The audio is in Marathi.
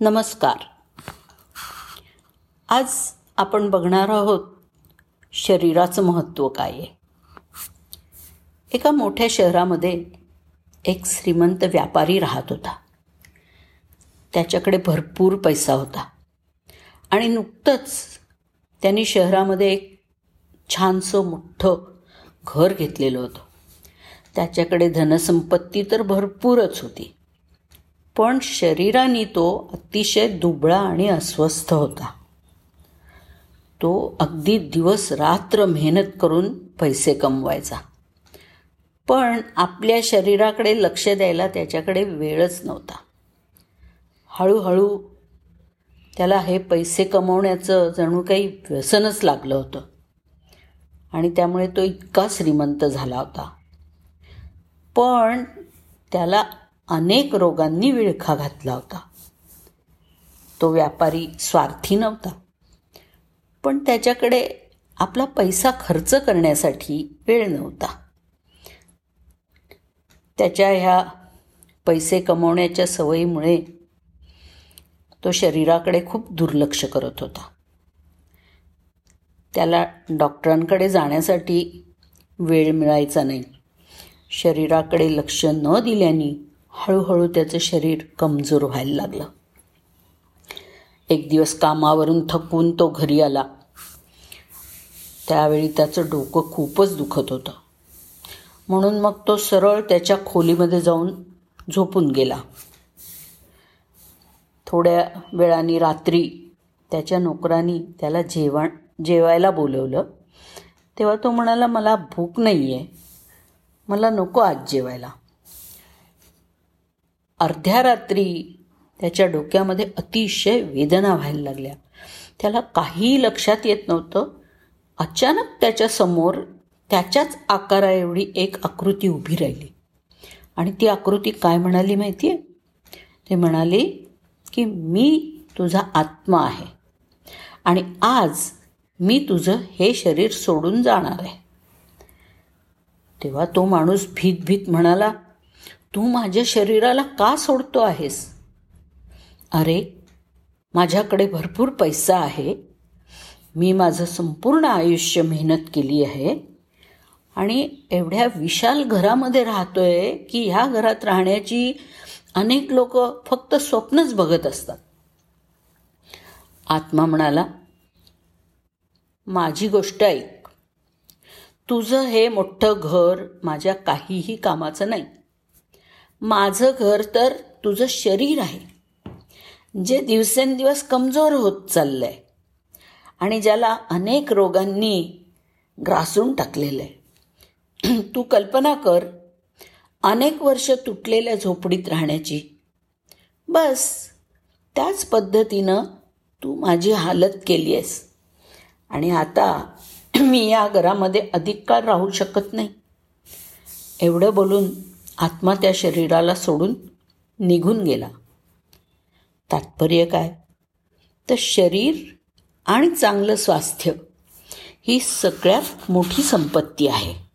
नमस्कार. आज आपण बघणार आहोत शरीराचं महत्त्व काय आहे. एका मोठ्या शहरामध्ये एक श्रीमंत व्यापारी राहत होता. त्याच्याकडे भरपूर पैसा होता. आणि नुकतंच त्यांनी शहरामध्ये एक छानसं मोठं घर घेतलेलं होतं. त्याच्याकडे धनसंपत्ती तर भरपूरच होती. पण शरीराने तो अतिशय दुबळा आणि अस्वस्थ होता. तो अगदी दिवस रात्र मेहनत करून पैसे कमवायचा. पण आपल्या शरीराकडे लक्ष द्यायला त्याच्याकडे वेळच नव्हता. हळूहळू त्याला हे पैसे कमवण्याचं जणू काही व्यसनच लागलं होतं. आणि त्यामुळे तो इतका श्रीमंत झाला होता. पण त्याला अनेक रोगांनी विळखा घातला होता. तो व्यापारी स्वार्थी नव्हता. पण त्याच्याकडे आपला पैसा खर्च करण्यासाठी वेळ नव्हता. त्याच्या ह्या पैसे कमवण्याच्या सवयीमुळे तो शरीराकडे खूप दुर्लक्ष करत होता. त्याला डॉक्टरांकडे जाण्यासाठी वेळ मिळायचा नाही. शरीराकडे लक्ष न दिल्याने हळूहळू त्याचं शरीर कमजोर व्हायला लागलं. एक दिवस कामावरून थकून तो घरी आला. त्यावेळी त्याचं डोकं खूपच दुखत होतं. म्हणून मग तो सरळ त्याच्या खोलीमध्ये जाऊन झोपून गेला. थोड्या वेळाने रात्री त्याच्या नोकरांनी त्याला जेवण जेवायला बोलवलं. तेव्हा तो म्हणाला मला भूक नाही आहे मला नको आज जेवायला. अर्ध्या रात्री त्याच्या डोक्यामध्ये अतिशय वेदना व्हायला लागल्या. त्याला काहीही लक्षात येत नव्हतं. अचानक त्याच्यासमोर त्याच्याच आकारा एवढी एक आकृती उभी राहिली. आणि ती आकृती काय म्हणाली माहिती आहे ते म्हणाली की मी तुझा आत्मा आहे. आणि आज मी तुझं हे शरीर सोडून जाणार आहे. तेव्हा तो माणूस भीत भीत म्हणाला तू माझ्या शरीराला का सोडतो आहेस? अरे माझ्याकडे भरपूर पैसा आहे. मी माझं संपूर्ण आयुष्य मेहनत केली आहे. आणि एवढ्या विशाल घरामध्ये राहतोय की ह्या घरात राहण्याची अनेक लोक फक्त स्वप्नच बघत असतात. आत्मा म्हणाला माझी गोष्ट ऐक. तुझं हे मोठं घर माझ्या काहीही कामाचं नाही. माझं घर तर तुझं शरीर आहे. जे दिवसेंदिवस कमजोर होत चाललं आहे आणि ज्याला अनेक रोगांनी ग्रासून टाकलेलं आहे तू कल्पना कर अनेक वर्ष तुटलेल्या झोपडीत राहण्याची. बस त्याच पद्धतीनं तू माझी हालत केली आहेस आणि आता मी या घरामध्ये अधिक काळ राहू शकत नाही. एवढं बोलून आत्मा त्या शरीराला सोडून निघून गेला. तात्पर्य काय? तर शरीर आणि चांगलं स्वास्थ्य ही सगळ्यात मोठी संपत्ती आहे.